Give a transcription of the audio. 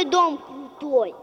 какой дом крутой.